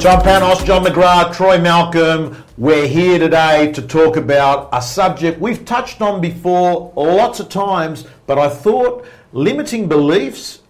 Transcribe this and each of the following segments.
Tom Panos, John McGrath, Troy Malcolm. We're here today to talk about a subject we've touched on before lots of times, but I thought limiting beliefs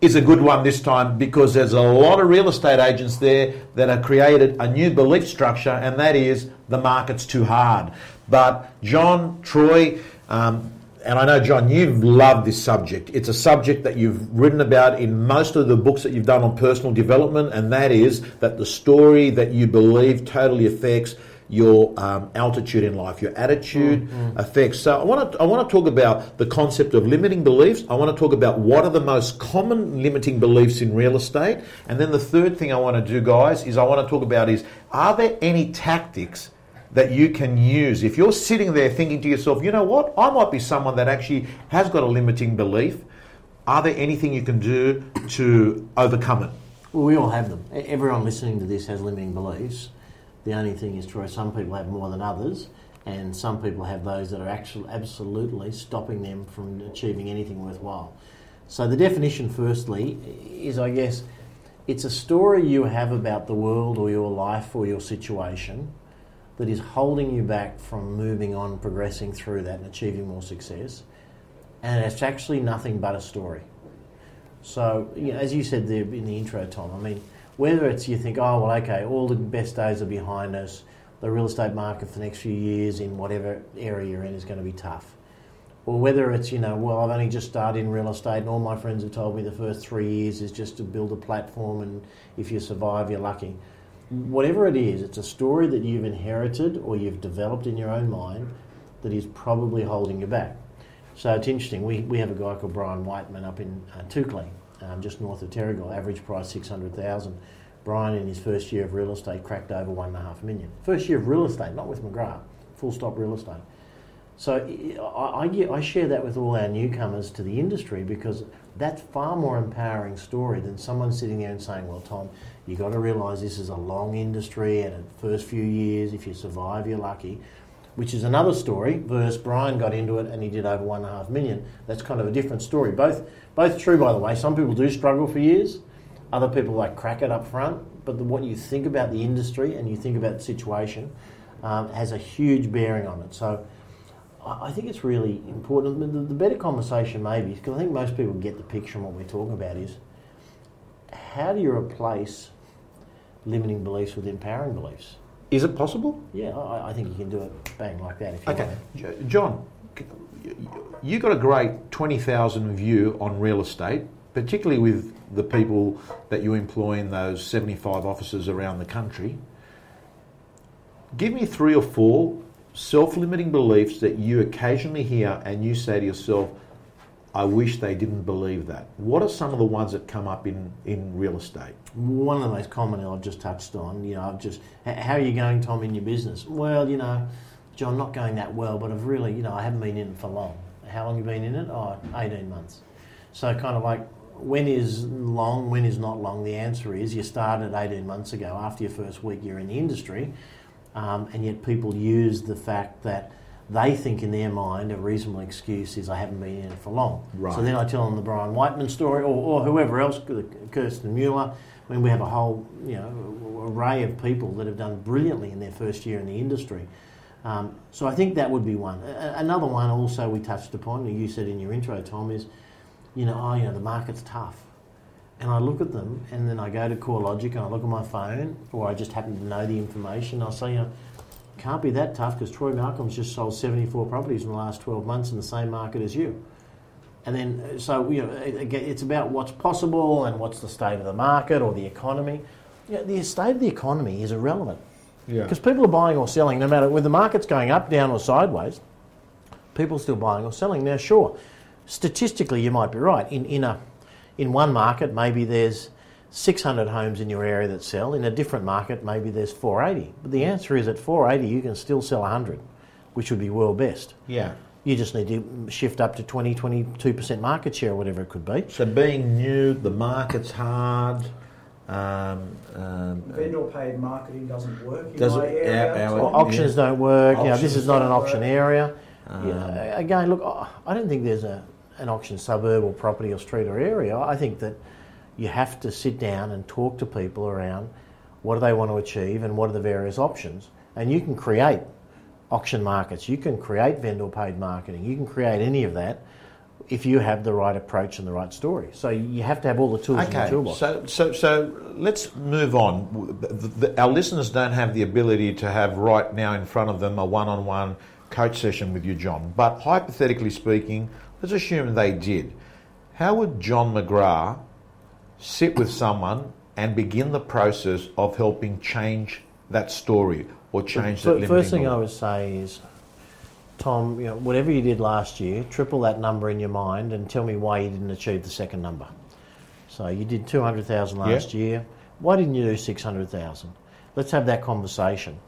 is a good one this time because there's a lot of real estate agents there that have created a new belief structure, and that is the market's too hard. But John, Troy, um, and I know, John, you've loved this subject. It's a subject that you've written about in most of the books that you've done on personal development, and that is that the story that you believe totally affects your um, altitude in life, your attitude mm-hmm. affects. So I want to I want to talk about the concept of limiting beliefs. I want to talk about what are the most common limiting beliefs in real estate, and then the third thing I want to do, guys, is I want to talk about is are there any tactics that you can use. If you're sitting there thinking to yourself, you know what, I might be someone that actually has got a limiting belief, are there anything you can do to overcome it? Well, we all have them. Everyone listening to this has limiting beliefs. The only thing is, Troy, some people have more than others, and some people have those that are actually absolutely stopping them from achieving anything worthwhile. So, the definition, firstly, is I guess it's a story you have about the world or your life or your situation that is holding you back from moving on, progressing through that, and achieving more success. And it's actually nothing but a story. So, you know, as you said there in the intro, Tom, I mean, whether it's you think, oh, well, okay, all the best days are behind us, the real estate market for the next few years in whatever area you're in is going to be tough. Or whether it's, you know, well, I've only just started in real estate and all my friends have told me the first three years is just to build a platform and if you survive, you're lucky whatever it is, it's a story that you've inherited or you've developed in your own mind that is probably holding you back. So it's interesting. We, we have a guy called Brian Whiteman up in uh, um, just north of Terrigal, average price 600000 Brian, in his first year of real estate, cracked over one and a half million. First year of real estate, not with McGrath, full stop real estate. So I, I, I share that with all our newcomers to the industry because that's far more empowering story than someone sitting there and saying, "Well, Tom, you got to realise this is a long industry, and the first few years, if you survive, you're lucky." Which is another story. Versus Brian got into it and he did over one and a half million. That's kind of a different story. Both, both true, by the way. Some people do struggle for years. Other people like crack it up front. But the, what you think about the industry and you think about the situation um, has a huge bearing on it. So I think it's really important. The, the better conversation, maybe, because I think most people get the picture and what we're talking about, is how do you replace limiting beliefs with empowering beliefs? Is it possible? Yeah, I, I think you can do it bang like that. If you okay. John, you got a great twenty thousand view on real estate, particularly with the people that you employ in those seventy-five offices around the country. Give me three or four self limiting beliefs that you occasionally hear and you say to yourself, I wish they didn't believe that. What are some of the ones that come up in, in real estate? One of the most common I've just touched on, you know, I've just, how are you going, Tom, in your business? Well, you know, John, not going that well, but I've really, you know, I haven't been in it for long. How long have you been in it? Oh, 18 months. So kind of like, when is long, when is not long? The answer is you started 18 months ago. After your first week, you're in the industry um, and yet people use the fact that they think in their mind a reasonable excuse is I haven't been in it for long. Right. So then I tell them the Brian Whiteman story or, or whoever else, Kirsten Mueller. I mean, we have a whole you know array of people that have done brilliantly in their first year in the industry. Um, so I think that would be one. A- another one also we touched upon, and you said in your intro, Tom, is you know, oh, you know, the market's tough and I look at them, and then I go to CoreLogic and I look at my phone, or I just happen to know the information. I'll say, you know, can't be that tough because Troy Malcolm's just sold 74 properties in the last 12 months in the same market as you. And then, uh, so, you know, it's about what's possible and what's the state of the market or the economy. You know, the state of the economy is irrelevant. Yeah. Because people are buying or selling, no matter whether the market's going up, down, or sideways, people are still buying or selling. Now, sure, statistically, you might be right. In, in a in one market, maybe there's 600 homes in your area that sell. In a different market, maybe there's 480. But the answer is at 480, you can still sell 100, which would be world best. Yeah. You just need to shift up to 20, 22% market share, or whatever it could be. So being new, the market's hard. Um, um, Vendor paid marketing doesn't work in does my area. Our, our, auctions yeah. don't work. Auctions you know, this is not an auction work. area. Um, yeah. Again, look, I don't think there's a an auction suburb or property or street or area. I think that you have to sit down and talk to people around what do they want to achieve, and what are the various options. And you can create auction markets, you can create vendor paid marketing, you can create any of that if you have the right approach and the right story. So you have to have all the tools okay. in the toolbox. So, so, so let's move on. The, the, our listeners don't have the ability to have right now in front of them a one-on-one coach session with you, John. But hypothetically speaking, let's assume they did. How would John McGrath sit with someone and begin the process of helping change that story or change that limiting belief. So the, that First thing I would say is Tom, you know, whatever you did last year, triple that number in your mind and tell me why you didn't achieve the second number. So you did 200,000 last yeah. year. Why didn't you do 600,000? Let's have that conversation.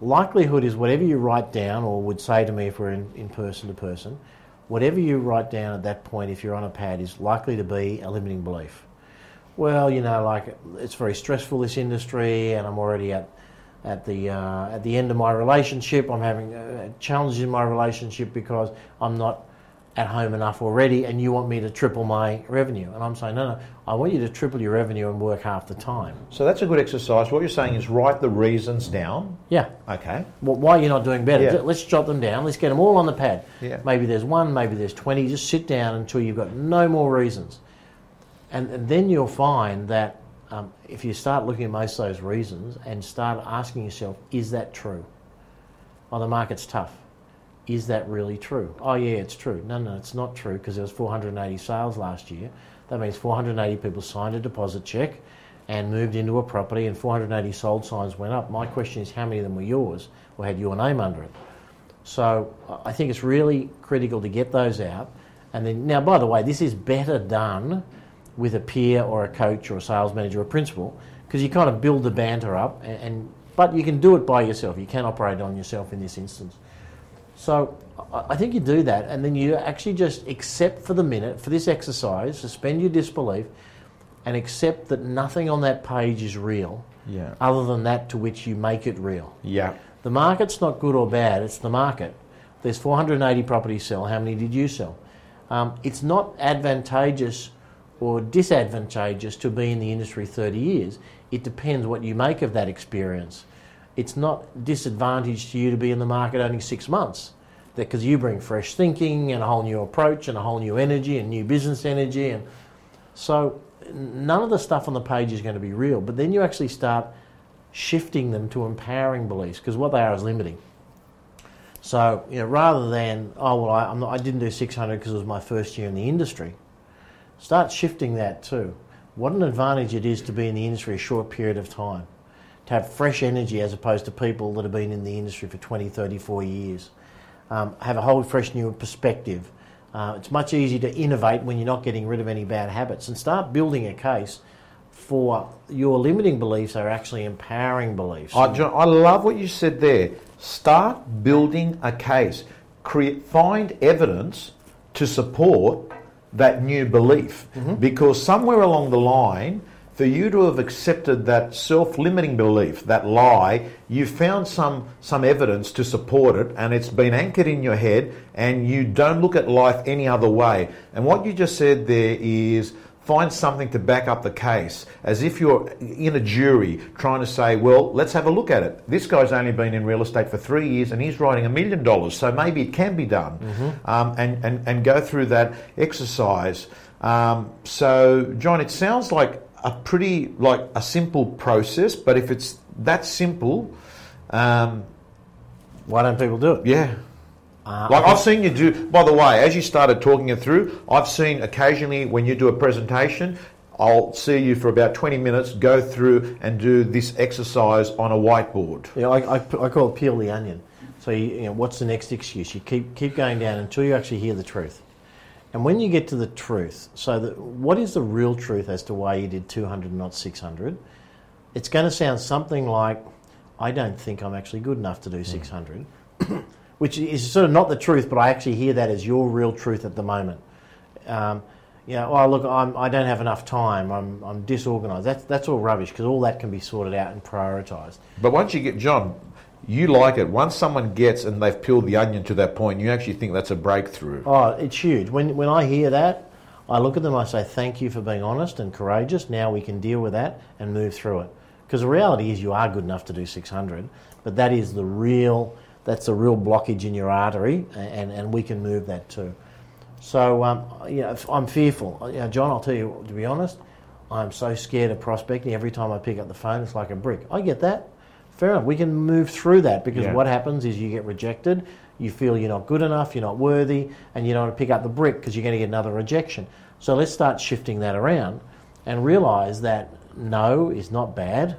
Likelihood is whatever you write down or would say to me if we're in, in person to person, whatever you write down at that point if you're on a pad is likely to be a limiting belief. Well, you know, like it's very stressful this industry and I'm already at at the uh, at the end of my relationship. I'm having uh, challenges in my relationship because I'm not at home enough already, and you want me to triple my revenue. And I'm saying, no, no, I want you to triple your revenue and work half the time. So that's a good exercise. What you're saying is write the reasons down. Yeah. Okay. Well, why you're not doing better? Yeah. Let's jot them down. Let's get them all on the pad. Yeah. Maybe there's one, maybe there's 20. Just sit down until you've got no more reasons. And, and then you'll find that um, if you start looking at most of those reasons and start asking yourself, is that true? Oh, the market's tough. Is that really true? Oh, yeah, it's true. No, no, it's not true because there was 480 sales last year. That means 480 people signed a deposit check and moved into a property and 480 sold signs went up. My question is how many of them were yours or had your name under it? So I think it's really critical to get those out. And then, now, by the way, this is better done with a peer or a coach or a sales manager or a principal because you kind of build the banter up and, and, but you can do it by yourself. You can operate on yourself in this instance. So I think you do that and then you actually just accept for the minute for this exercise suspend your disbelief and accept that nothing on that page is real yeah. other than that to which you make it real. Yeah. The market's not good or bad it's the market. There's 480 properties sell. How many did you sell? Um, it's not advantageous or disadvantageous to be in the industry 30 years. It depends what you make of that experience. It's not disadvantage to you to be in the market only six months because you bring fresh thinking and a whole new approach and a whole new energy and new business energy and so none of the stuff on the page is going to be real but then you actually start shifting them to empowering beliefs because what they are is limiting so you know rather than oh well I, not, I didn't do 600 because it was my first year in the industry Start shifting that too. What an advantage it is to be in the industry a short period of time, to have fresh energy as opposed to people that have been in the industry for 20, 30, 40 years. Um, have a whole fresh new perspective. Uh, it's much easier to innovate when you're not getting rid of any bad habits and start building a case for your limiting beliefs are actually empowering beliefs. I, John, I love what you said there. Start building a case. Create, find evidence to support that new belief mm-hmm. because somewhere along the line for you to have accepted that self-limiting belief that lie you found some some evidence to support it and it's been anchored in your head and you don't look at life any other way and what you just said there is find something to back up the case, as if you're in a jury trying to say, well, let's have a look at it. This guy's only been in real estate for three years and he's writing a million dollars, so maybe it can be done. Mm-hmm. Um, and, and, and go through that exercise. Um, so, John, it sounds like a pretty, like a simple process, but if it's that simple, um, why don't people do it? Yeah. Uh, like I've seen you do. By the way, as you started talking it through, I've seen occasionally when you do a presentation, I'll see you for about 20 minutes go through and do this exercise on a whiteboard. Yeah, I, I, I call it peel the onion. So, you, you know, what's the next excuse? You keep keep going down until you actually hear the truth. And when you get to the truth, so the, what is the real truth as to why you did 200 not 600? It's going to sound something like, I don't think I'm actually good enough to do 600. Mm. which is sort of not the truth, but I actually hear that as your real truth at the moment. Um, you know, oh look, I'm, I do not have enough time. I'm, I'm disorganised. That's that's all rubbish because all that can be sorted out and prioritised. But once you get John, you like it. Once someone gets and they've peeled the onion to that point, you actually think that's a breakthrough. Oh, it's huge. When when I hear that, I look at them. I say, "Thank you for being honest and courageous. Now we can deal with that and move through it." Because the reality is you are good enough to do 600, but that is the real, that's a real blockage in your artery, and, and we can move that too. So, um, you know, I'm fearful. You know, John, I'll tell you, to be honest, I'm so scared of prospecting. Every time I pick up the phone, it's like a brick. I get that. Fair enough. We can move through that because Yeah. what happens is you get rejected, you feel you're not good enough, you're not worthy, and you don't want to pick up the brick because you're going to get another rejection. So let's start shifting that around and realize that no is not bad.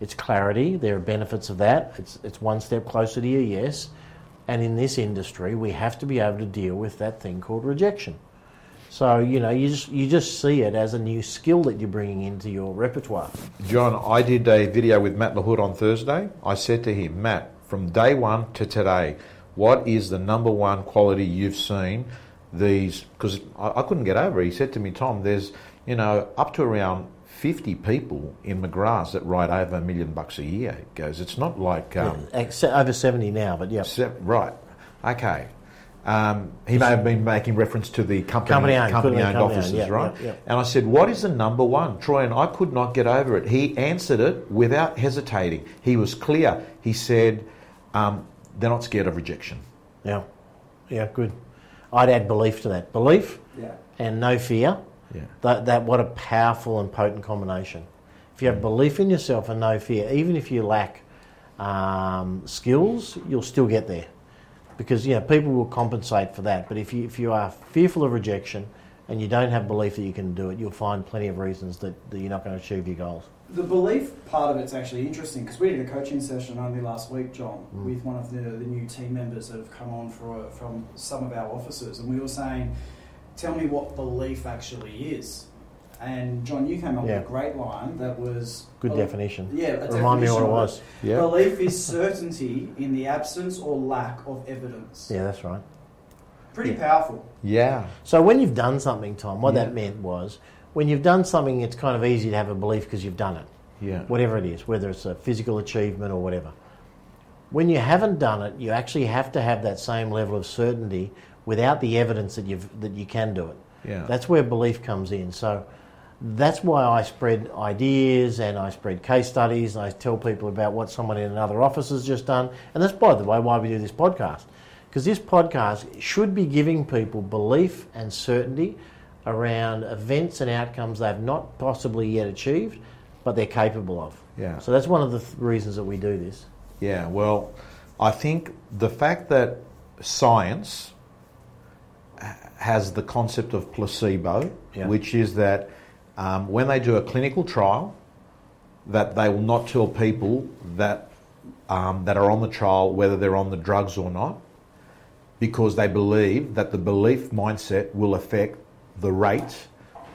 It's clarity. There are benefits of that. It's, it's one step closer to your yes. And in this industry, we have to be able to deal with that thing called rejection. So you know, you just you just see it as a new skill that you're bringing into your repertoire. John, I did a video with Matt LaHood on Thursday. I said to him, Matt, from day one to today, what is the number one quality you've seen? These, because I, I couldn't get over it. He said to me, Tom, there's, you know, up to around 50 people in McGrath's that write over a million bucks a year. He goes, it's not like. Um, Yeah, over seventy now, but yeah, se- right, okay. Um, he may have been making reference to the company, Company-owned, company-owned company-owned, offices, yeah, right? yeah, yeah. And I said, "What is the number one?" Troy and I could not get over it. He answered it without hesitating. He was clear. He said, um, "They're not scared of rejection." yeah, yeah, good. I'd add belief to that. Belief Yeah. and no fear. Yeah. That, that what a powerful and potent combination. If you have belief in yourself and no fear, even if you lack um, skills, you'll still get there. Because you know people will compensate for that. But if you if you are fearful of rejection and you don't have belief that you can do it, you'll find plenty of reasons that, that you're not going to achieve your goals. The belief part of it's actually interesting because we did a coaching session only last week, John, Mm. with one of the, the new team members that have come on for, from some of our offices, and we were saying, "Tell me what belief actually is." And John, you came up Yeah. with a great line that was Good a- definition. Yeah, a Remind me what it was. Yeah. Belief is certainty in the absence or lack of evidence. Yeah, that's right. Pretty Yeah. powerful. Yeah. So when you've done something, Tom, what Yeah. that meant was when you've done something, it's kind of easy to have a belief because you've done it. Yeah. whatever it is, whether it's a physical achievement or whatever. When you haven't done it, you actually have to have that same level of certainty without the evidence that you've that you can do it. Yeah. That's where belief comes in. So that's why I spread ideas and I spread case studies and I tell people about what someone in another office has just done. And that's by the way why we do this podcast. Because this podcast should be giving people belief and certainty around events and outcomes they've not possibly yet achieved, but they're capable of. Yeah. So that's one of the th- reasons that we do this. Yeah, well, I think the fact that science has the concept of placebo, Yeah. which is that um, when they do a clinical trial, that they will not tell people that um, that are on the trial whether they're on the drugs or not, because they believe that the belief mindset will affect the rate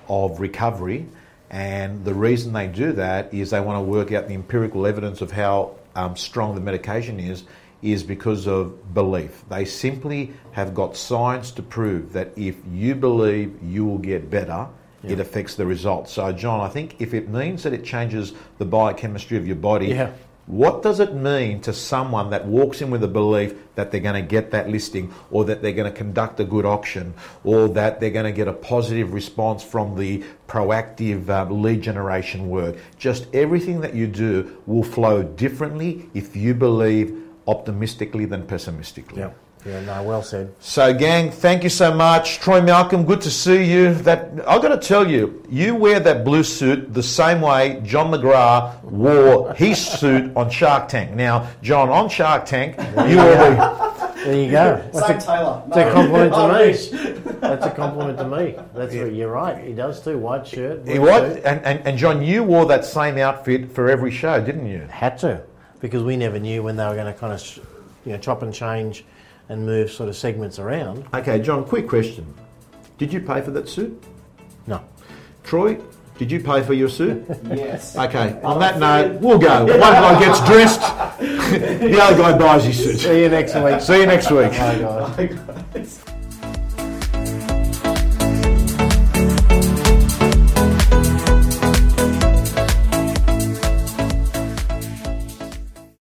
of recovery. And the reason they do that is they want to work out the empirical evidence of how um, strong the medication is, is because of belief. They simply have got science to prove that if you believe you will get better, it affects the results. So, John, I think if it means that it changes the biochemistry of your body, Yeah. what does it mean to someone that walks in with a belief that they're going to get that listing or that they're going to conduct a good auction or that they're going to get a positive response from the proactive uh, lead generation work? Just everything that you do will flow differently if you believe optimistically than pessimistically. Yeah, no, well said. So, gang, thank you so much. Troy Malcolm, good to see you. That I've got to tell you, you wear that blue suit the same way John McGrath wore his suit on Shark Tank. Now, John, on Shark Tank, you were the There you go. Same That's a, Taylor. Oh, that's a compliment to me. That's a compliment to me. That's what you're right. He does too. White shirt. He blue was, suit. and, and, and John, you wore that same outfit for every show, didn't you? Had to, because we never knew when they were going to kind of, sh- you know, chop and change and move sort of segments around. Okay, John, quick question. Did you pay for that suit? No. Troy, did you pay for your suit? Yes. Okay, on that note, we'll go. One guy gets dressed, the other guy buys his suit. See you next week. See you next week. Bye, guys. Guys.